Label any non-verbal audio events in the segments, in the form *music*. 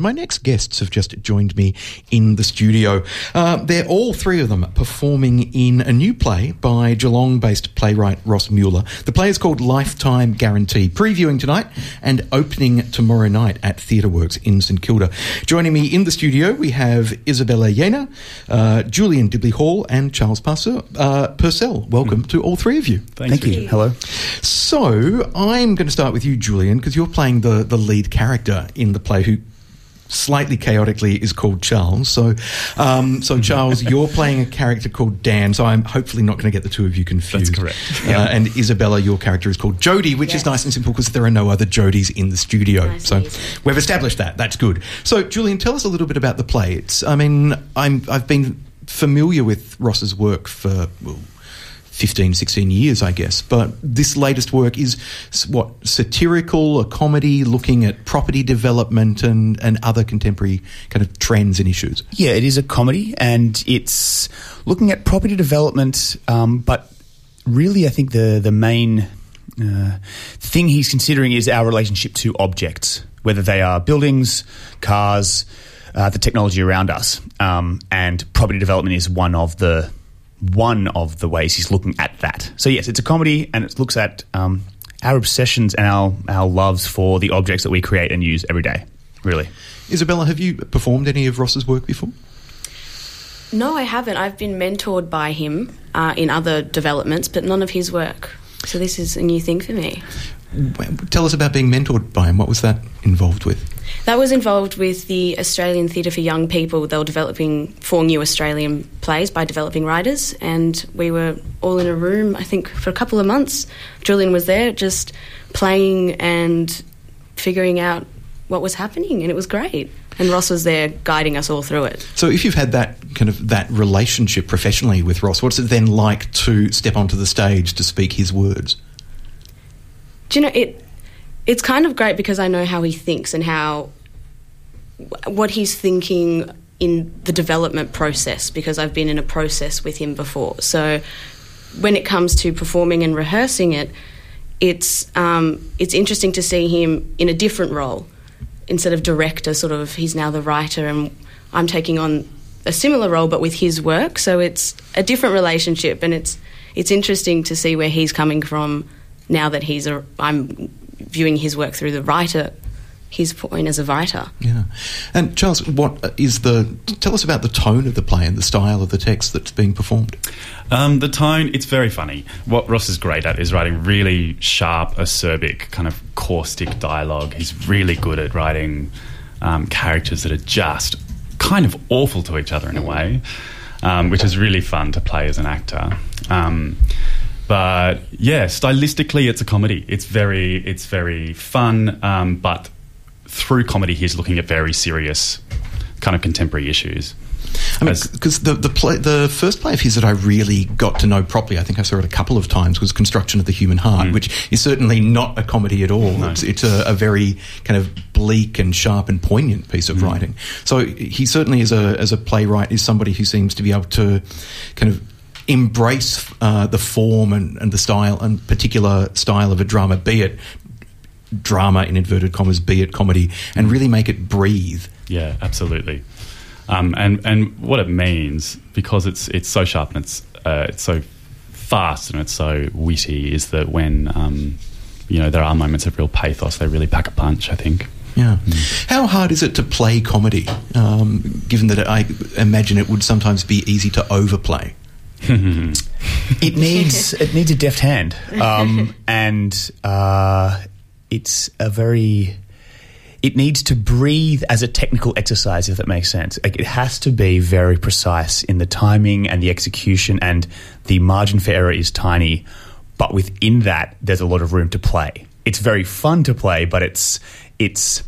My next guests have just joined me in the studio. Uh, they're all three of them performing in a new play by Geelong based playwright Ross Mueller. The play is called Lifetime Guarantee, previewing tonight and opening tomorrow night at Theatre Works in St Kilda. Joining me in the studio, we have Izabella Lena, uh, Julian Dibley Hall, and Charles Purcell. Uh, Purcell. Welcome to all three of you. Thank you. Hello. So, I'm going to start with you, Julian, because you're playing the, the lead character in the play who slightly chaotically is called Charles. So, um, so Charles, you're playing a character called Dan. So I'm hopefully not going to get the two of you confused. That's correct. Uh, and Izabella, your character is called Jody, which Yes. is nice and simple because there are no other Jodies in the studio. Nice so easy. we've established that. That's good. So, Julian, tell us a little bit about the play. It's, I mean, I'm, I've been familiar with Ross's work for. Well, 15, 16 years, I guess. But this latest work is what satirical, a comedy looking at property development and, and other contemporary kind of trends and issues. Yeah, it is a comedy, and it's looking at property development, um, but really, I think the the main uh, thing he's considering is our relationship to objects, whether they are buildings, cars, uh, the technology around us, um, and property development is one of the one of the ways he's looking at that. So yes, it's a comedy, and it looks at um, our obsessions and our our loves for the objects that we create and use every day. Really. Izabella, have you performed any of Ross's work before? No, I haven't. I've been mentored by him uh, in other developments, but none of his work. So this is a new thing for me. Tell us about being mentored by him. What was that involved with? That was involved with the Australian Theatre for Young People. They were developing four new Australian plays by developing writers, and we were all in a room, I think, for a couple of months. Julian was there just playing and figuring out what was happening, and it was great. And Ross was there guiding us all through it. So, if you've had that kind of that relationship professionally with Ross, what's it then like to step onto the stage to speak his words? Do you know it? It's kind of great because I know how he thinks and how what he's thinking in the development process because I've been in a process with him before. So when it comes to performing and rehearsing it, it's um, it's interesting to see him in a different role instead of director. Sort of, he's now the writer, and I'm taking on a similar role but with his work. So it's a different relationship, and it's it's interesting to see where he's coming from now that he's a. I'm viewing his work through the writer, his point as a writer. Yeah. And Charles, what is the? Tell us about the tone of the play and the style of the text that's being performed. Um, the tone, it's very funny. What Ross is great at is writing really sharp, acerbic, kind of caustic dialogue. He's really good at writing um, characters that are just kind of awful to each other in a way, um, which is really fun to play as an actor. But yeah, stylistically, it's a comedy. It's very, it's very fun, um, but through comedy, he's looking at very serious, kind of contemporary issues. I mean, because the the play, the first play of his that I really got to know properly, I think I saw it a couple of times, was Construction of the Human Heart, which is certainly not a comedy at all. It's, it's a, a very kind of bleak and sharp and poignant piece of writing. So he certainly, as a as a playwright, is somebody who seems to be able to kind of embrace uh, the form and, and the style and particular style of a drama, be it drama in inverted commas, be it comedy, and really make it breathe. Yeah, absolutely. Um, and and what it means because it's it's so sharp and it's uh, it's so fast and it's so witty is that when um, you know there are moments of real pathos, they really pack a punch. I think. Yeah. How hard is it to play comedy, um, given that I imagine it would sometimes be easy to overplay? *laughs* it needs it needs a deft hand, um, *laughs* and uh, it's a very. It needs to breathe as a technical exercise, if that makes sense. Like it has to be very precise in the timing and the execution, and the margin for error is tiny. But within that, there's a lot of room to play. It's very fun to play, but it's it's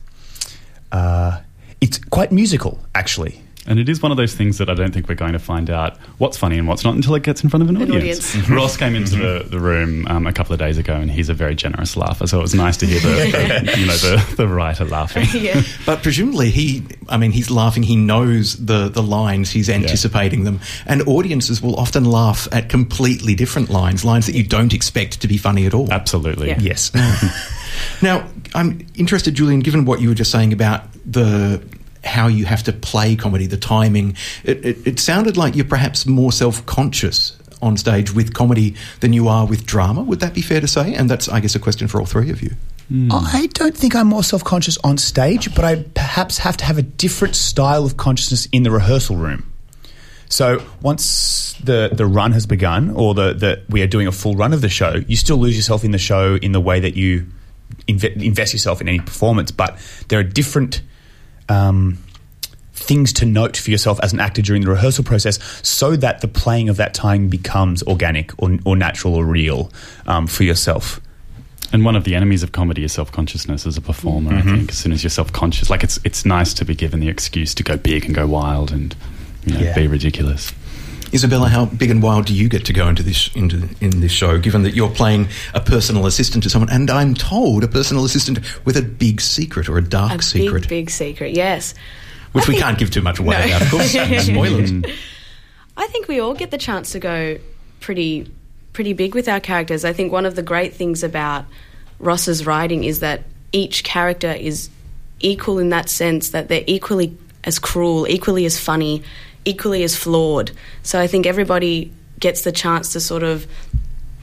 uh, it's quite musical, actually. And it is one of those things that I don't think we're going to find out what's funny and what's not until it gets in front of an, An audience. audience. *laughs* Ross came into the, the room um, a couple of days ago, and he's a very generous laugher. So it was nice to hear the, the *laughs* you know the, the writer laughing. *laughs* yeah. But presumably he, I mean, he's laughing. He knows the, the lines. He's anticipating them, and audiences will often laugh at completely different lines, lines that you don't expect to be funny at all. Absolutely. Yeah. Yes. Now, I'm interested, Julian, given what you were just saying about the how you have to play comedy, the timing. It, it, it sounded like you're perhaps more self-conscious on stage with comedy than you are with drama. Would that be fair to say? And that's, I guess, a question for all three of you. Hmm. I don't think I'm more self conscious on stage, but I perhaps have to have a different style of consciousness in the rehearsal room. So once the, the run has begun, or the, the we are doing a full run of the show, you still lose yourself in the show in the way that you inve- invest yourself in any performance. But there are different um, things to note for yourself as an actor during the rehearsal process, so that the playing of that time becomes organic or, or natural or real um, for yourself. And one of the enemies of comedy is self consciousness as a performer. I think as soon as you're self conscious, like it's it's nice to be given the excuse to go big and go wild and you know, Yeah. be ridiculous. Izabella, how big and wild do you get to go into this into in this show? Given that you're playing a personal assistant to someone, and I'm told a personal assistant with a big secret or a dark A secret, big, big secret. Yes. which I we think- can't give too much away No. about, of course. *laughs* Spoilers. Hmm. I think we all get the chance to go pretty pretty big with our characters. I think one of the great things about Ross's writing is that each character is equal in that sense that they're equally as cruel, equally as funny, equally as flawed. So I think everybody gets the chance to sort of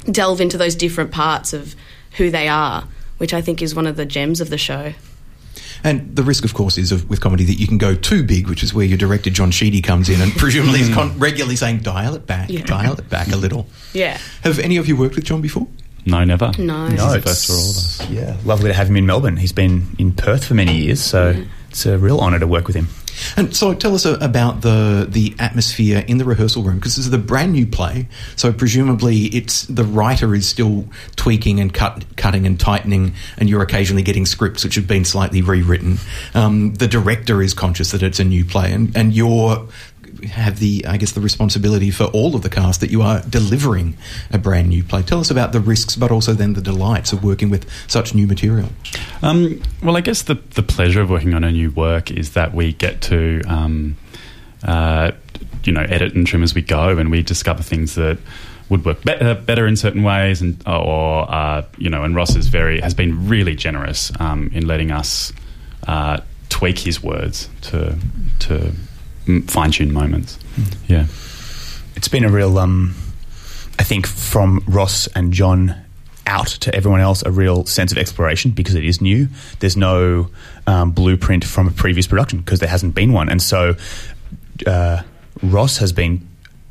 delve into those different parts of who they are, which I think is one of the gems of the show. And the risk, of course, is of, with comedy that you can go too big, which is where your director John Sheedy comes in and *laughs* presumably is hmm. con- regularly saying, "Dial it back, Yeah. dial it back a little." Yeah. Have any of you worked with John before? No, never. No. No, it's- first for all of us. Yeah, lovely to have him in Melbourne. He's been in Perth for many years, so it's a real honour to work with him. And so, tell us about the the atmosphere in the rehearsal room because this is a brand new play. So, presumably, it's the writer is still tweaking and cut, cutting and tightening, and you're occasionally getting scripts which have been slightly rewritten. Um, the director is conscious that it's a new play, and and you're have the I guess the responsibility for all of the cast that you are delivering a brand new play. Tell us about the risks, but also then the delights of working with such new material. Um, well, I guess the the pleasure of working on a new work is that we get to, um, uh, you know, edit and trim as we go, and we discover things that would work better, better in certain ways, and or uh, you know, and Ross is very has been really generous um, in letting us uh, tweak his words to to fine tune moments. Yeah. It's been a real, um, I think, from Ross and John out to everyone else, a real sense of exploration because it is new. There's no um, blueprint from a previous production because there hasn't been one. And so uh, Ross has been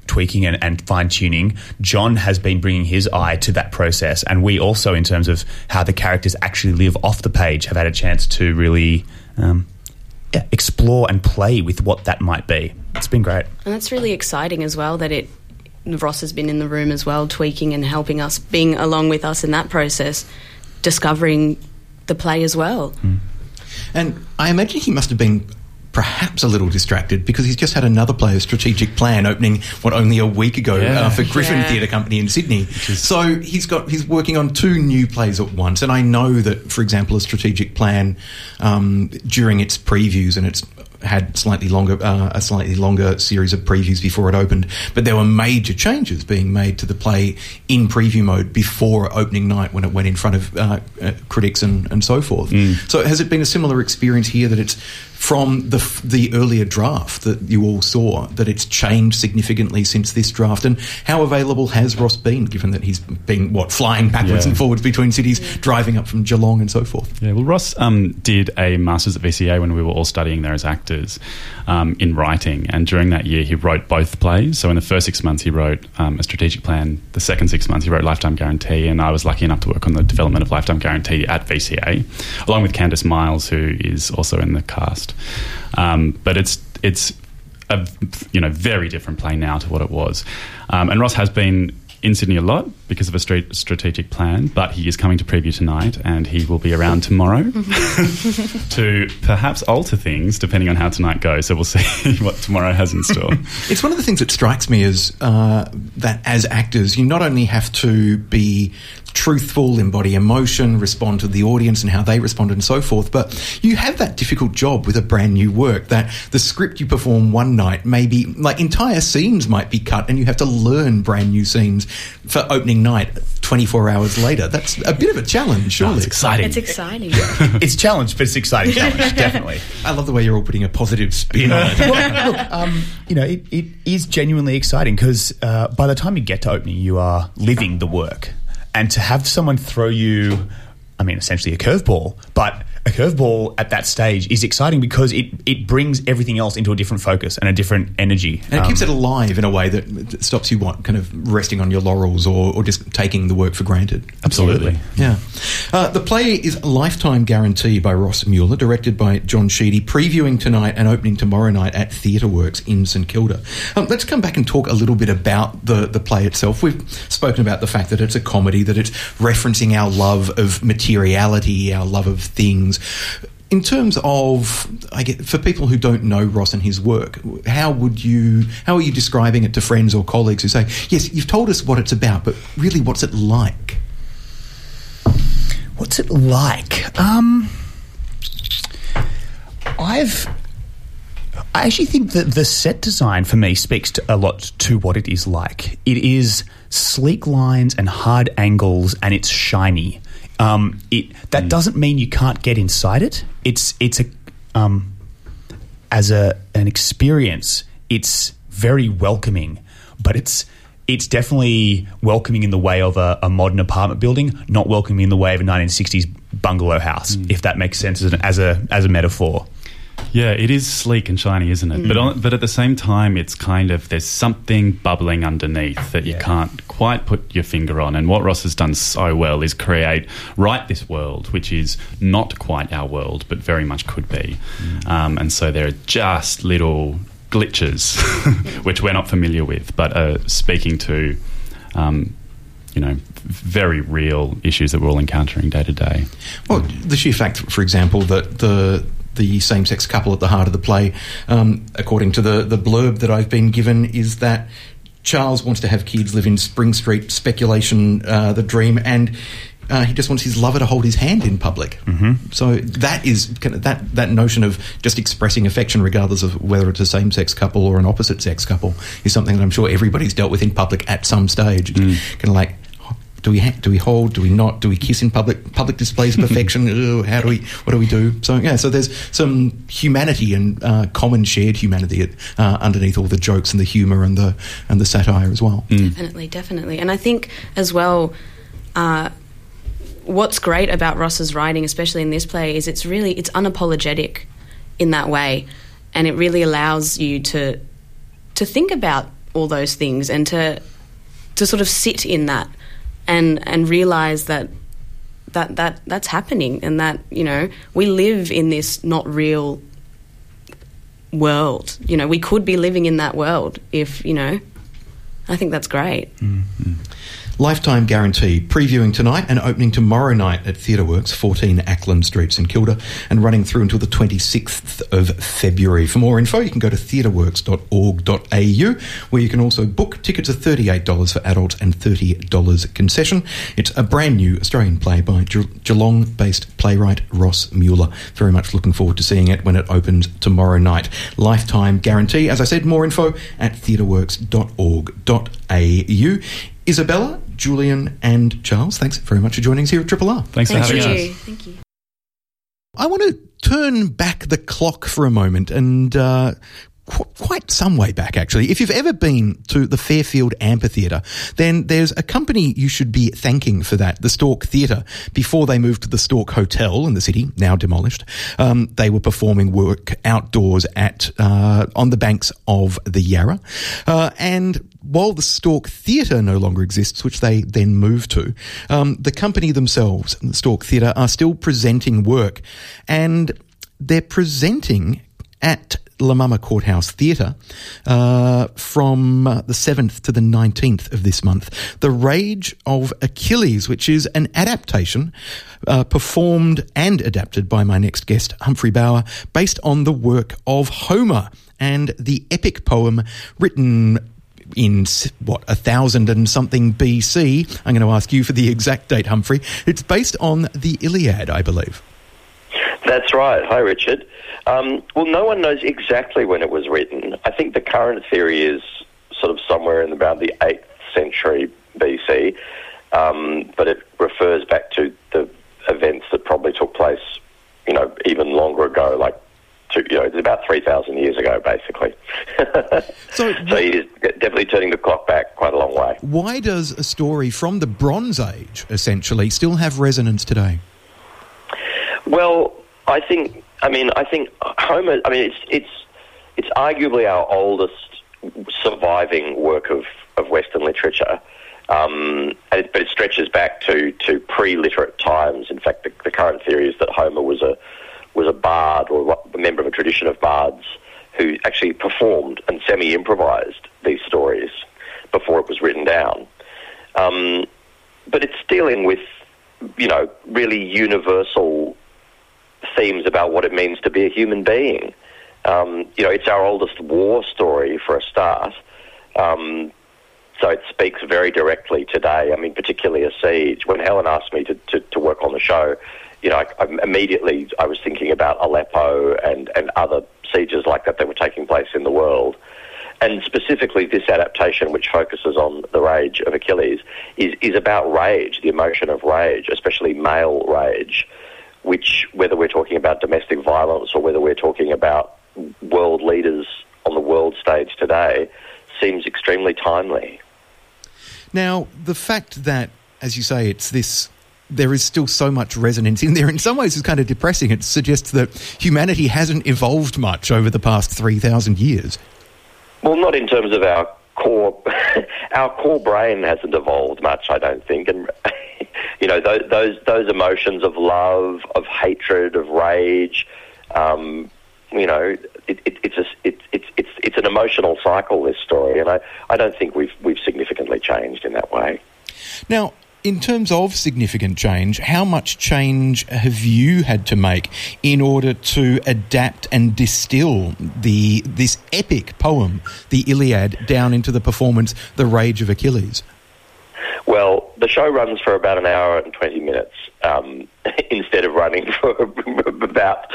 tweaking and, and fine tuning. John has been bringing his eye to that process. And we also, in terms of how the characters actually live off the page, have had a chance to really. Um, explore and play with what that might be. It's been great. And that's really exciting as well that it Ross has been in the room as well, tweaking and helping us, being along with us in that process, discovering the play as well. Hmm. And I imagine he must have been perhaps a little distracted because he's just had another player's strategic plan opening what only a week ago Yeah. uh, for Griffin Yeah. Theatre Company in Sydney. So he's got he's working on two new plays at once, and I know that, for example, a strategic plan um, during its previews and its had slightly longer uh, a slightly longer series of previews before it opened, but there were major changes being made to the play in preview mode before opening night when it went in front of uh, uh, critics and, and so forth. So has it been a similar experience here that it's from the the earlier draft that you all saw that it's changed significantly since this draft, and how available has Ross been, given that he's been what flying backwards Yeah. and forwards between cities, driving up from Geelong and so forth. Yeah, well, Ross um, did a master's at VCA when we were all studying there as actors um, in writing, and during that year he wrote both plays. So in the first six months he wrote um, a strategic plan. The second six months he wrote Lifetime Guarantee, and I was lucky enough to work on the development of Lifetime Guarantee at VCA, along with Candice Miles, who is also in the cast. Um, but it's it's a you know very different play now to what it was, um, and Ross has been in Sydney a lot because of a straight strategic plan, but he is coming to preview tonight and he will be around tomorrow *laughs* to perhaps alter things depending on how tonight goes. So we'll *laughs* see what tomorrow has in store. *laughs* It's one of the things that strikes me is uh, that as actors, you not only have to be truthful, embody emotion, respond to the audience and how they respond and so forth. But you have that difficult job with a brand new work that the script you perform one night, maybe like entire scenes might be cut and you have to learn brand new scenes for opening night 24 hours later. That's a bit of a challenge, surely. it's exciting. It's exciting. *laughs* it's a challenge, but it's an exciting challenge, *laughs* definitely. I love the way you're all putting a positive spin on it. *laughs* well, look, um, you know, it, it is genuinely exciting because uh, by the time you get to opening, you are living the work. And to have someone throw you, I mean, essentially a curveball, but a curveball at that stage is exciting because it, it brings everything else into a different focus and a different energy. And it keeps Um, it alive in a way that stops you what kind of resting on your laurels or, or just taking the work for granted. Absolutely. Yeah. Uh, the play is Lifetime Guarantee by Ross Mueller, directed by John Sheedy, previewing tonight and opening tomorrow night at Theatre Works in St Kilda. Um, let's come back and talk a little bit about the, the play itself. We've spoken about the fact that it's a comedy, that it's referencing our love of materiality, our love of things. In terms of, I get, for people who don't know Ross and his work, how would you, how are you describing it to friends or colleagues who say, yes, you've told us what it's about, but really what's it like? What's it like? Um, I've. I actually think that the set design for me speaks to a lot to what it is like. It is sleek lines and hard angles, and it's shiny. Um, it that doesn't mean you can't get inside it. It's it's a um, as a an experience. It's very welcoming, but it's it's definitely welcoming in the way of a, a modern apartment building, not welcoming in the way of a 1960s bungalow house, if that makes sense as, an, as a as a metaphor. Yeah, it is sleek and shiny, isn't it? But on, but at the same time, it's kind of there's something bubbling underneath that you Yeah. can't quite put your finger on. And what Ross has done so well is create write this world, which is not quite our world, but very much could be. Um, and so there are just little glitches *laughs* which we're not familiar with, but are speaking to. Um, you know, very real issues that we're all encountering day to day. Well, the sheer fact, for example, that the the same sex couple at the heart of the play, um, according to the, the blurb that I've been given, is that Charles wants to have kids, live in Spring Street, speculation, uh, the dream, and uh, he just wants his lover to hold his hand in public. Mm-hmm. So that is kind of that that notion of just expressing affection, regardless of whether it's a same sex couple or an opposite sex couple, is something that I'm sure everybody's dealt with in public at some stage. Kind of like do we ha- do we hold? Do we not? Do we kiss in public? Public displays of *laughs* affection. Ugh, how do we? What do we do? So yeah. So there's some humanity and uh, common shared humanity uh, underneath all the jokes and the humour and the and the satire as well. Definitely, definitely. And I think as well, uh, what's great about Ross's writing, especially in this play, is it's really it's unapologetic in that way, and it really allows you to to think about all those things and to to sort of sit in that and and realize that that that that's happening and that you know we live in this not real world. You know we could be living in that world if you know i think that's great mm. Mm. Lifetime guarantee, previewing tonight and opening tomorrow night at TheatreWorks, 14 Acland Street, St Kilda, and running through until the 26th of February. For more info, you can go to theatreworks.org.au, where you can also book. Tickets are $38 for adults and $30 concession. It's a brand new Australian play by Ge- Geelong based playwright Ross Mueller. Very much looking forward to seeing it when it opens tomorrow night. Lifetime guarantee. As I said, more info at theatreworks.org.au. Izabella, Julian, and Charles, thanks very much for joining us here at Triple R. Thanks thank for having you us. thank you I want to turn back the clock for a moment and uh, qu- quite some way back, actually. If you've ever been to the Fairfield Amphitheatre, then there's a company you should be thanking for that, the Stork Theatre. Before they moved to the Stork Hotel in the city, now demolished, um, they were performing work outdoors at uh, on the banks of the Yarra. Uh, and while the Stork Theatre no longer exists, which they then moved to, um, the company themselves, the Stork Theatre, are still presenting work. And they're presenting at La Mama Courthouse Theatre uh, from the 7th to the 19th of this month. The Rage of Achilles, which is an adaptation uh, performed and adapted by my next guest, Humphrey Bower, based on the work of Homer and the epic poem written in what a thousand and something BC. I'm going to ask you for the exact date, Humphrey. It's based on the Iliad, I believe. That's right. Hi, Richard. Um, well, no one knows exactly when it was written. I think the current theory is sort of somewhere in about the 8th century BC, um, but it refers back to the events that probably took place, you know, even longer ago, like to, you know, it's about 3,000 years ago, basically. *laughs* so, so he is definitely turning the clock back quite a long way. Why does a story from the Bronze Age, essentially, still have resonance today? Well, I think. I mean, I think Homer. I mean, it's it's it's arguably our oldest surviving work of, of Western literature. Um, it, but it stretches back to, to pre-literate times. In fact, the, the, current theory is that Homer was a was a bard or a member of a tradition of bards who actually performed and semi-improvised these stories before it was written down. Um, but it's dealing with, you know, really universal themes about what it means to be a human being. Um, you know, it's our oldest war story for a start. Um, so it speaks very directly today. I mean, particularly a siege. When Helen asked me to, to, to work on the show, you know, I, I immediately I was thinking about Aleppo and, and other sieges like that that were taking place in the world. And specifically, this adaptation, which focuses on the rage of Achilles, is, is about rage, the emotion of rage, especially male rage which, whether we're talking about domestic violence or whether we're talking about world leaders on the world stage today, seems extremely timely. Now, the fact that, as you say, it's this there is still so much resonance in there. In some ways, it's kind of depressing. It suggests that humanity hasn't evolved much over the past 3,000 years. Well, not in terms of our core. *laughs* our core brain hasn't evolved much, I don't think. And you know those those, those emotions of love, of hatred, of rage. Um, you know, it, it, it's a it, it's it's it's an emotional cycle. This story, and I, I don't think we've we've significantly changed in that way. Now, in terms of significant change, how much change have you had to make in order to adapt and distill the this epic poem, the Iliad, down into the performance, The Rage of Achilles? Well, the show runs for about an hour and 20 minutes um, *laughs* instead of running *laughs* for about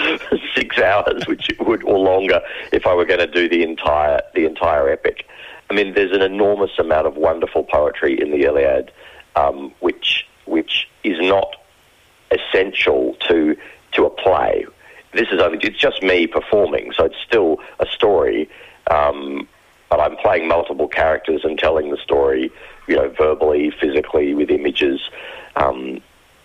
six hours, which it would, or longer if I were going to do the entire, the entire epic. I mean, there's an enormous amount of wonderful poetry in the Iliad, um, which, which is not essential to, to a play. This is only, it's just me performing, so it's still a story, um, but I'm playing multiple characters and telling the story you know, verbally, physically, with images. Um,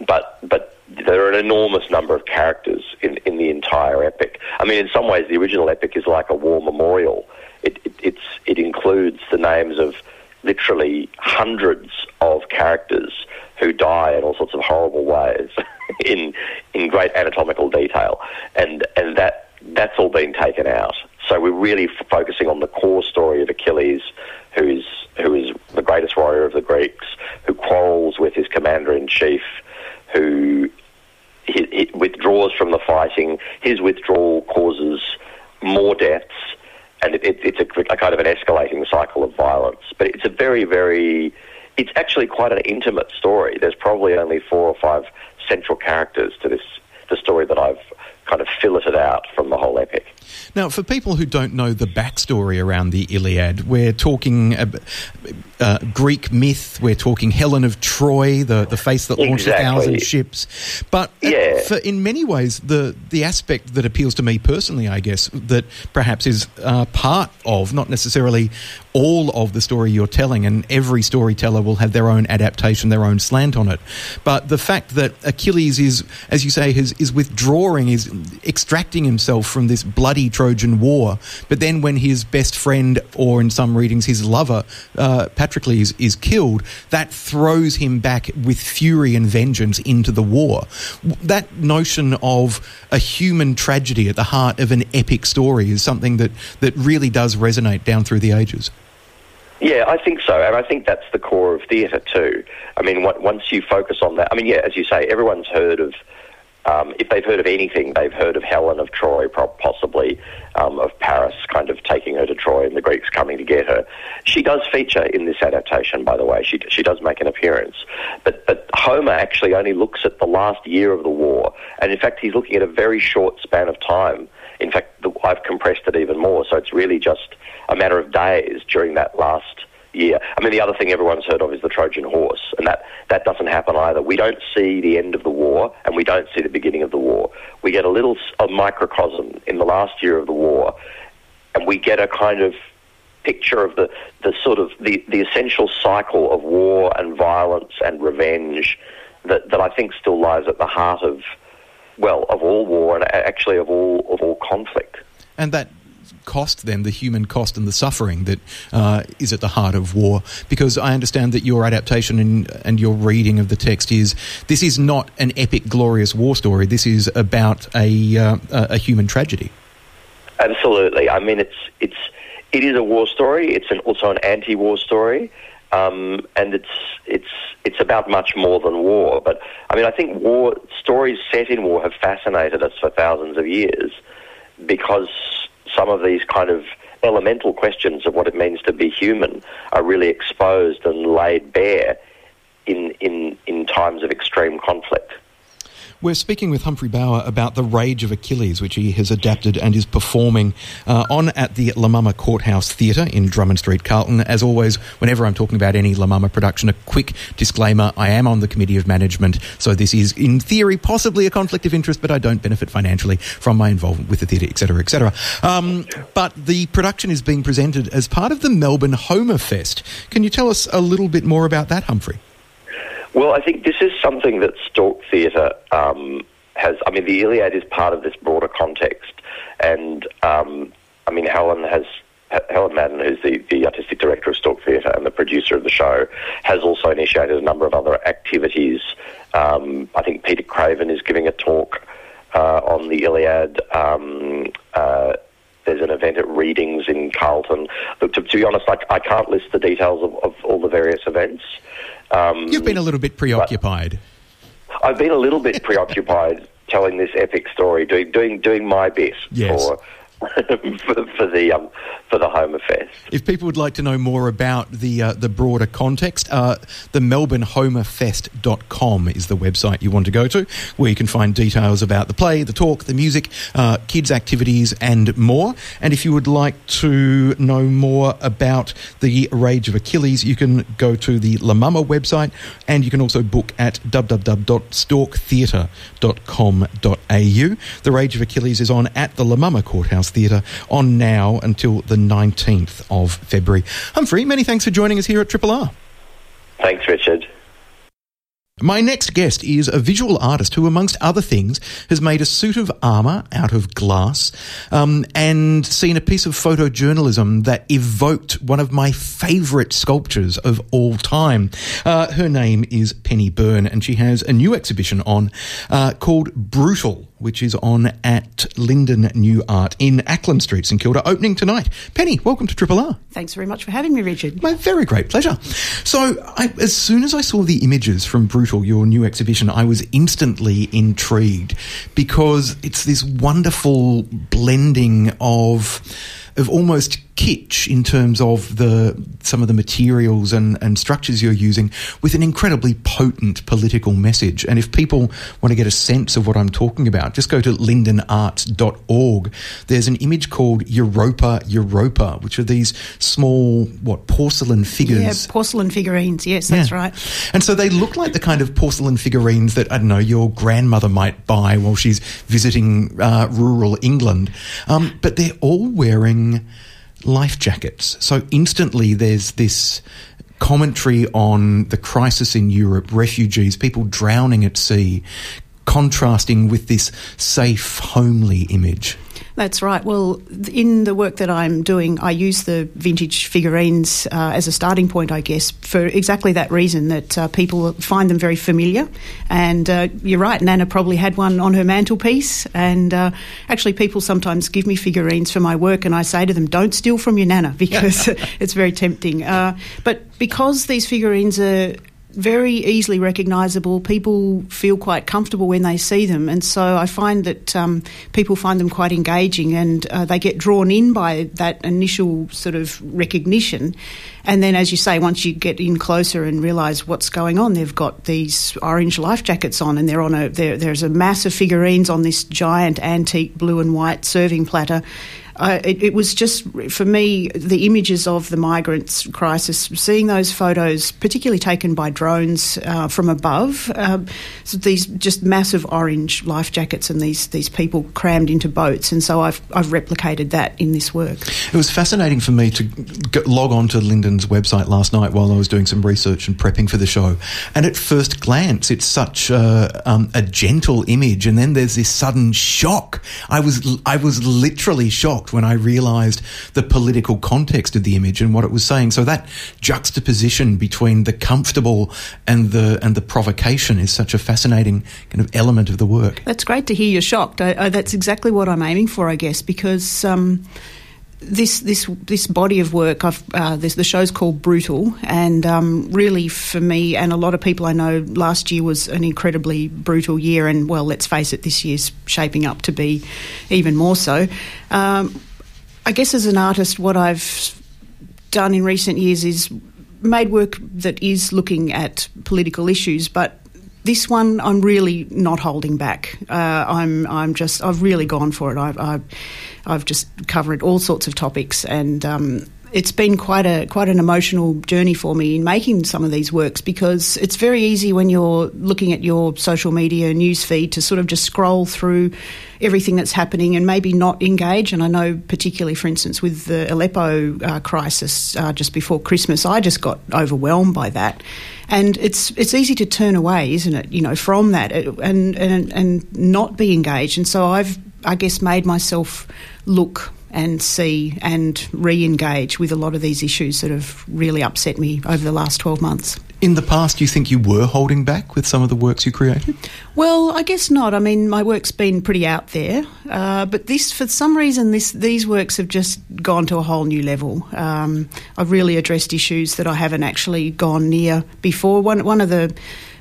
but but there are an enormous number of characters in, in the entire epic. I mean, in some ways, the original epic is like a war memorial. It, it, it's, it includes the names of literally hundreds of characters who die in all sorts of horrible ways *laughs* in, in great anatomical detail. And, and that, that's all been taken out. So we're really focusing on the core story of Achilles, who is who is the greatest warrior of the Greeks, who quarrels with his commander in chief, who he, he withdraws from the fighting. His withdrawal causes more deaths, and it, it, it's a, a kind of an escalating cycle of violence. But it's a very, very it's actually quite an intimate story. There's probably only four or five central characters to this the story that I've kind of filleted out from the whole epic. Now, for people who don't know the backstory around the Iliad, we're talking uh, Greek myth, we're talking Helen of Troy, the, the face that launched exactly. a thousand ships. But uh, yeah. for, in many ways, the, the aspect that appeals to me personally, I guess, that perhaps is uh, part of, not necessarily all of the story you're telling, and every storyteller will have their own adaptation, their own slant on it. But the fact that Achilles is, as you say, is, is withdrawing, is extracting himself from this bloody Trojan war, but then when his best friend, or in some readings his lover, uh, Patroclus is killed, that throws him back with fury and vengeance into the war. That notion of a human tragedy at the heart of an epic story is something that, that really does resonate down through the ages. Yeah, I think so, and I think that's the core of theatre too. I mean, once you focus on that, I mean, yeah, as you say, everyone's heard of. Um, if they've heard of anything, they've heard of Helen of Troy, possibly um, of Paris, kind of taking her to Troy and the Greeks coming to get her. She does feature in this adaptation, by the way. She she does make an appearance, but but Homer actually only looks at the last year of the war, and in fact, he's looking at a very short span of time. In fact, the, I've compressed it even more, so it's really just a matter of days during that last year. I mean, the other thing everyone's heard of is the Trojan horse, and that, that doesn't happen either. We don't see the end of the war, and we don't see the beginning of the war. We get a little a microcosm in the last year of the war, and we get a kind of picture of the, the sort of the, the essential cycle of war and violence and revenge that, that I think still lies at the heart of well of all war and actually of all of all conflict. And that cost then, the human cost and the suffering that uh, is at the heart of war. Because I understand that your adaptation and, and your reading of the text is this is not an epic, glorious war story. This is about a, uh, a human tragedy. Absolutely. I mean, it's it's it is a war story. It's an, also an anti-war story, um, and it's it's it's about much more than war. But I mean, I think war stories set in war have fascinated us for thousands of years because some of these kind of elemental questions of what it means to be human are really exposed and laid bare in, in, in times of extreme conflict. We're speaking with Humphrey Bower about The Rage of Achilles, which he has adapted and is performing uh, on at the La Mama Courthouse Theatre in Drummond Street, Carlton. As always, whenever I'm talking about any La Mama production, a quick disclaimer I am on the Committee of Management, so this is, in theory, possibly a conflict of interest, but I don't benefit financially from my involvement with the theatre, etc., etc. Um, but the production is being presented as part of the Melbourne Homer Fest. Can you tell us a little bit more about that, Humphrey? Well, I think this is something that Stork Theatre um, has. I mean, the Iliad is part of this broader context, and um, I mean, Helen has. Helen Madden, who's the, the artistic director of Stork Theatre and the producer of the show, has also initiated a number of other activities. Um, I think Peter Craven is giving a talk uh, on the Iliad. Um, uh, there's an event at Readings in Carlton. Look, to, to be honest, I, I can't list the details of, of all the various events. Um, You've been a little bit preoccupied. I've been a little bit preoccupied *laughs* telling this epic story, doing doing doing my best yes. for *laughs* for, the um, for the Homer Fest. If people would like to know more about the uh, the broader context, uh, the melbournehomerfest.com is the website you want to go to, where you can find details about the play, the talk, the music, uh, kids' activities, and more. And if you would like to know more about the Rage of Achilles, you can go to the La Mama website, and you can also book at www.storktheatre.com.au. The Rage of Achilles is on at the La Mama Courthouse Theatre on now until the 19th of February. Humphrey, many thanks for joining us here at Triple R. Thanks, Richard. My next guest is a visual artist who, amongst other things, has made a suit of armour out of glass um, and seen a piece of photojournalism that evoked one of my favourite sculptures of all time. Uh, her name is Penny Byrne, and she has a new exhibition on uh, called Brutal which is on at Linden New Art in Acland Street, St Kilda, opening tonight. Penny, welcome to Triple R. Thanks very much for having me, Richard. My very great pleasure. So, I, as soon as I saw the images from Brutal, your new exhibition, I was instantly intrigued because it's this wonderful blending of of almost kitsch in terms of the some of the materials and, and structures you're using with an incredibly potent political message. And if people want to get a sense of what I'm talking about, just go to lindenarts.org. There's an image called Europa Europa, which are these small, what, porcelain figures. Yeah, porcelain figurines. Yes, that's yeah. right. And so they look like the kind of porcelain figurines that, I don't know, your grandmother might buy while she's visiting uh, rural England. Um, but they're all wearing life jackets. So instantly there's this commentary on the crisis in Europe, refugees, people drowning at sea, contrasting with this safe, homely image. That's right. Well, in the work that I'm doing, I use the vintage figurines uh, as a starting point, I guess, for exactly that reason that uh, people find them very familiar. And uh, you're right, Nana probably had one on her mantelpiece. And uh, actually, people sometimes give me figurines for my work, and I say to them, don't steal from your Nana *laughs* because *laughs* it's very tempting. Uh, but because these figurines are very easily recognisable. People feel quite comfortable when they see them, and so I find that um, people find them quite engaging, and uh, they get drawn in by that initial sort of recognition. And then, as you say, once you get in closer and realise what's going on, they've got these orange life jackets on, and they're on a there's a mass of figurines on this giant antique blue and white serving platter uh, it, it, was just for me the images of the migrants crisis, seeing those photos, particularly taken by drones uh, from above, uh, so these just massive orange life jackets and these these people crammed into boats, and so I've I've replicated that in this work. It was fascinating for me to log on to Linden's website last night while I was doing some research and prepping for the show, and at first glance, it's such a, um, a gentle image, and then there's this sudden shock. I was I was literally shocked shocked when I realised the political context of the image and what it was saying. So that juxtaposition between the comfortable and the and the provocation is such a fascinating kind of element of the work. That's great to hear you're shocked. I, I, that's exactly what I'm aiming for, I guess, because. Um, this this this body of work, I've, uh, this, the show's called Brutal, and um, really for me and a lot of people I know, last year was an incredibly brutal year, and well, let's face it, this year's shaping up to be even more so. Um, I guess as an artist, what I've done in recent years is made work that is looking at political issues, but this one I'm really not holding back. Uh, I'm I'm just I've really gone for it. I've, I've I've just covered all sorts of topics, and um, it's been quite a quite an emotional journey for me in making some of these works because it's very easy when you're looking at your social media news feed to sort of just scroll through everything that's happening and maybe not engage. And I know, particularly, for instance, with the Aleppo uh, crisis uh, just before Christmas, I just got overwhelmed by that. And it's it's easy to turn away, isn't it? You know, from that and and and not be engaged. And so I've I guess made myself look and see and re engage with a lot of these issues that have really upset me over the last 12 months. In the past, you think you were holding back with some of the works you created? Well, I guess not. I mean, my work's been pretty out there, uh, but this, for some reason, this these works have just gone to a whole new level. Um, I've really addressed issues that I haven't actually gone near before. One one of the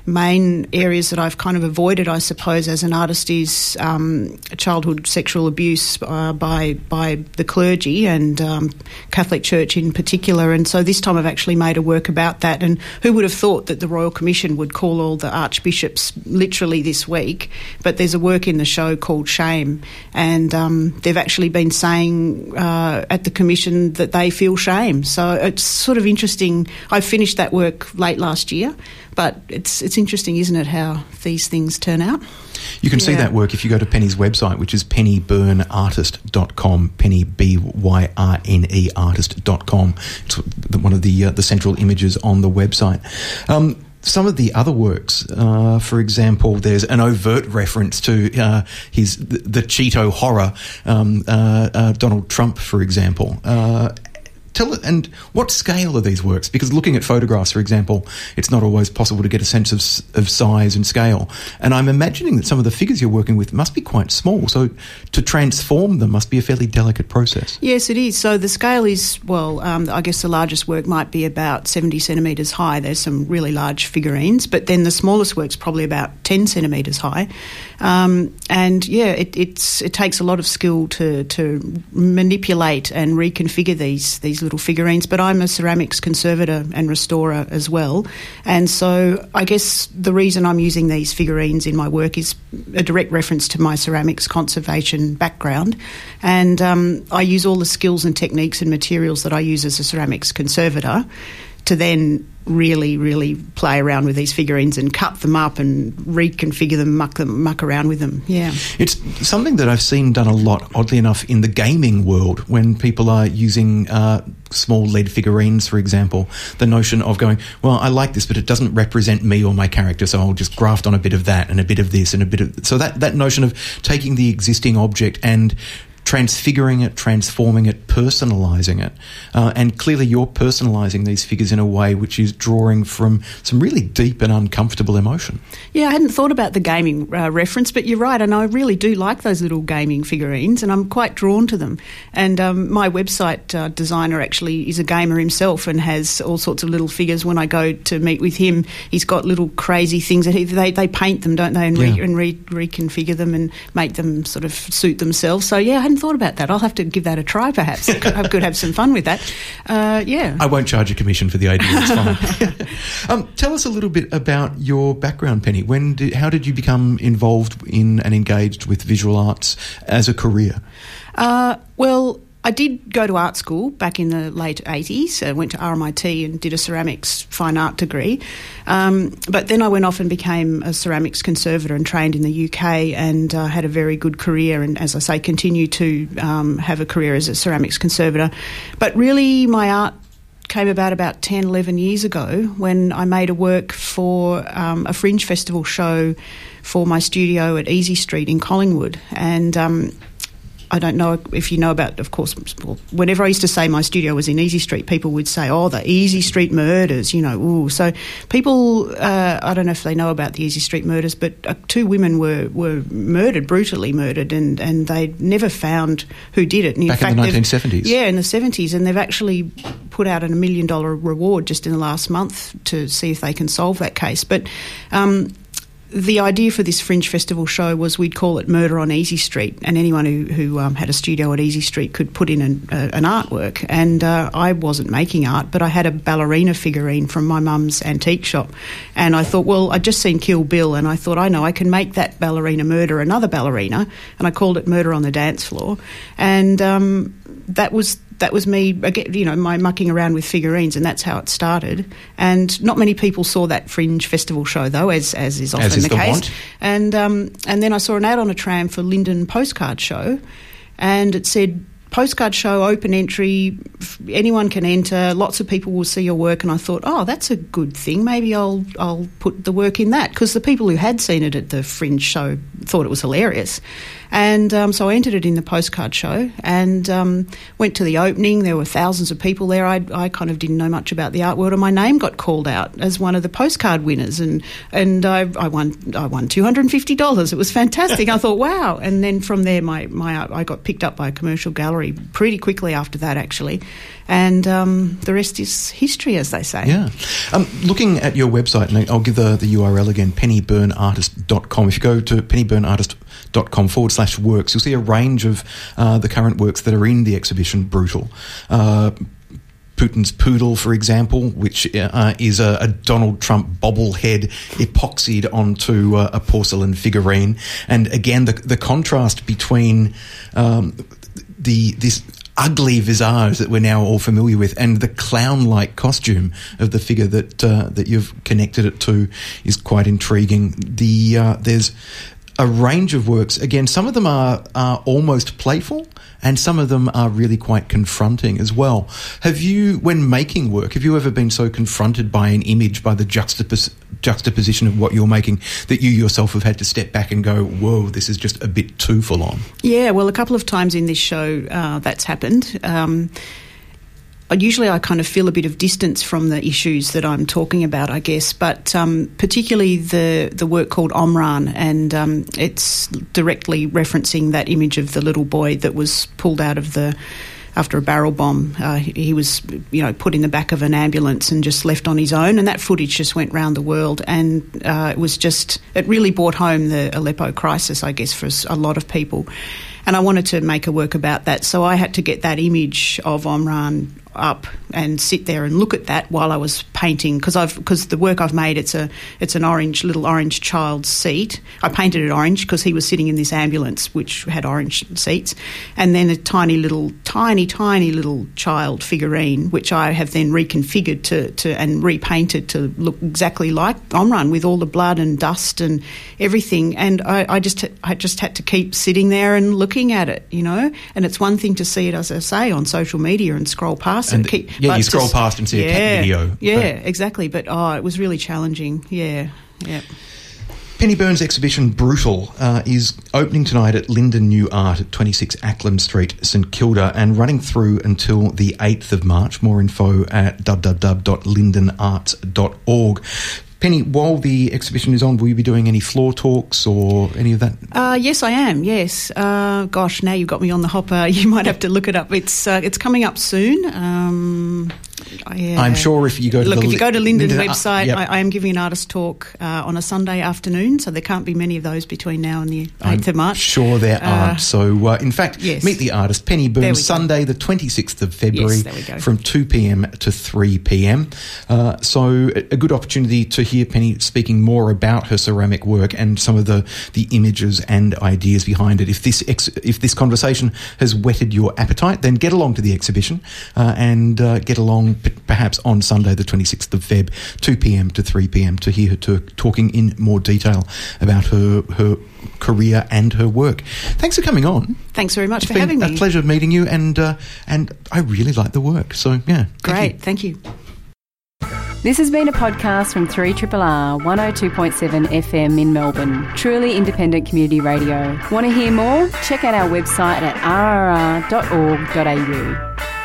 main areas that I've kind of avoided, I suppose, as an artist is um, childhood sexual abuse uh, by by the clergy and um, Catholic Church in particular. And so this time I've actually made a work about that. And who would have thought that the Royal Commission would call all the archbishops literally this week? But there's a work in the show called Shame, and um, they've actually been saying uh, at the commission that they feel shame. So it's sort of interesting. I finished that work late last year. But it's it's interesting, isn't it, how these things turn out? You can yeah. see that work if you go to Penny's website, which is pennybyrneartist.com, penny, B-Y-R-N-E artist.com. It's one of the, uh, the central images on the website. Um, some of the other works, uh, for example, there's an overt reference to uh, his the, the, Cheeto horror, um, uh, uh Donald Trump, for example, uh, tell it, and what scale are these works? Because looking at photographs, for example, it's not always possible to get a sense of, of size and scale. And I'm imagining that some of the figures you're working with must be quite small. So to transform them must be a fairly delicate process. Yes, it is. So the scale is, well, um, I guess the largest work might be about 70 centimetres high. There's some really large figurines, but then the smallest work's probably about 10 centimetres high. Um, and yeah, it, it takes a lot of skill to, to manipulate and reconfigure these, these little figurines, but I'm a ceramics conservator and restorer as well. And so I guess the reason I'm using these figurines in my work is a direct reference to my ceramics conservation background. And um, I use all the skills and techniques and materials that I use as a ceramics conservator to then really, really play around with these figurines and cut them up and reconfigure them, muck them, muck around with them. Yeah, it's something that I've seen done a lot. Oddly enough, in the gaming world, when people are using uh, small lead figurines, for example, the notion of going, well, I like this, but it doesn't represent me or my character, so I'll just graft on a bit of that and a bit of this and a bit of so that that notion of taking the existing object and transfiguring it, transforming it, personalising it. Uh, and clearly, you're personalising these figures in a way which is drawing from some really deep and uncomfortable emotion. Yeah, I hadn't thought about the gaming uh, reference, but you're right, and I really do like those little gaming figurines, and I'm quite drawn to them. And um, my website uh, designer actually is a gamer himself and has all sorts of little figures. When I go to meet with him, he's got little crazy things that he, they, they paint them, don't they, and, re, and re, reconfigure them and make them sort of suit themselves. So yeah, I hadn't thought about that. I'll have to give that a try, perhaps. I could have some fun with that. Uh, yeah. I won't charge a commission for the idea. It's fine. *laughs* um, tell us a little bit about your background, Penny. When did, how did you become involved in and engaged with visual arts as a career? Uh, well, I did go to art school back in the late 80s. I went to RMIT and did a ceramics fine art degree. Um, but then I went off and became a ceramics conservator and trained in the UK and uh, had a very good career. And as I say, continue to um, have a career as a ceramics conservator. But really, my art came about about 10, 11 years ago when I made a work for um, a fringe festival show for my studio at Easey Street in Collingwood. And um, I don't know if you know about, of course, whenever I used to say my studio was in Easey Street, people would say, oh, the Easey Street murders, you know. Ooh. So people, uh, I don't know if they know about the Easey Street murders, but uh, two women were, were murdered, brutally murdered, and, and they never found who did it. Back in the 1970s? Yeah, in the 70s. And they've actually put out a million dollar reward just in the last month to see if they can solve that case. But um, the idea for this Fringe Festival show was we'd call it Murder on Easey Street, and anyone who, who um, had a studio at Easey Street could put in an, uh, an artwork. And uh, I wasn't making art, but I had a ballerina figurine from my mum's antique shop. And I thought, well, I'd just seen Kill Bill, and I thought, I know, I can make that ballerina murder another ballerina. And I called it Murder on the Dance Floor. And um, that was that was me, you know, my mucking around with figurines, and that's how it started. And not many people saw that Fringe Festival show, though, as as is often As is the, the case. want. And um, and then I saw an ad on a tram for Linden Postcard Show, and it said postcard show open entry anyone can enter lots of people will see your work and i thought oh that's a good thing maybe i'll i'll put the work in that because the people who had seen it at the fringe show thought it was hilarious and um, so i entered it in the postcard show and um, went to the opening. There were thousands of people there. I, I kind of didn't know much about the art world and my name got called out as one of the postcard winners. And and i, I won i won $250 it was fantastic. I *laughs* thought wow. And then from there my, my i got picked up by a commercial gallery pretty quickly after that actually. And um, the rest is history as they say. Yeah. Um, looking at your website, and I'll give the, the URL again, pennybyrneartist.com. If you go to pennybyrneartist.com forward slash works, you'll see a range of uh, the current works that are in the exhibition, Brutal. Uh, Putin's Poodle, for example, which uh, is a, a Donald Trump bobblehead epoxied onto uh, a porcelain figurine. And again, the, the contrast between um, the this ugly visage that we're now all familiar with and the clown-like costume of the figure that uh, that you've connected it to is quite intriguing. The uh, there's a range of works. Again, some of them are, are almost playful, and some of them are really quite confronting as well. Have you, when making work, have you ever been so confronted by an image, by the juxtapos- juxtaposition of what you're making, that you yourself have had to step back and go, "Whoa, this is just a bit too full on"? Yeah, well, a couple of times in this show uh, that's happened. Um, usually, I kind of feel a bit of distance from the issues that I'm talking about, I guess, but um, particularly the the work called Omran, and um, it's directly referencing that image of the little boy that was pulled out of the after a barrel bomb. Uh, he was, you know, put in the back of an ambulance and just left on his own. And that footage just went round the world. And uh, it was just, it really brought home the Aleppo crisis, I guess, for a lot of people. And I wanted to make a work about that. So I had to get that image of Omran up and sit there and look at that while I was painting because I've because the work I've made it's a it's an orange little orange child's seat. I painted it orange because he was sitting in this ambulance which had orange seats, and then a tiny little tiny tiny little child figurine which I have then reconfigured to, to and repainted to look exactly like Omran with all the blood and dust and everything. And I, I just I just had to keep sitting there and looking at it, you know. And it's one thing to see it as I say on social media and scroll past And. Keep, yeah, you scroll s- past and see a cat video, Yeah, but- exactly. But oh, it was really challenging. Yeah, yeah. Penny Byrne's exhibition Brutal uh, is opening tonight at Linden New Art at 26 Acland Street, St Kilda, and running through until the 8th of March. More info at www.lindenarts.org. Penny, while the exhibition is on, will you be doing any floor talks or any of that? Uh, yes, I am. Yes. Uh, gosh, now you've got me on the hopper. *laughs* You might have to look it up. It's uh, it's coming up soon. Um, yeah. I'm sure if you go to look, the if you go to Linden's Linden, uh, website, yep. I, I, am giving an artist talk uh, on a Sunday afternoon, so there can't be many of those between now and the 8th of March. Sure, there uh, aren't. So, uh, in fact, yes. meet the artist Penny Byrne's Sunday, the 26th of February, yes, from 2 p.m. to 3 p.m. Uh, so, a good opportunity to hear Penny speaking more about her ceramic work and some of the the images and ideas behind it. If this ex- if this conversation has whetted your appetite, then get along to the exhibition uh, and get along perhaps on Sunday, the 26th of Feb, 2 p.m. to 3 p.m., to hear her to, talking in more detail about her, her career and her work. Thanks for coming on. Thanks very much it's for having me. A pleasure meeting you, and uh, and I really like the work. So yeah, great. Thank you. Thank you. This has been a podcast from 3 R 102.7 FM in Melbourne, truly independent community radio. Want to hear more? Check out our website at rrr.org.au.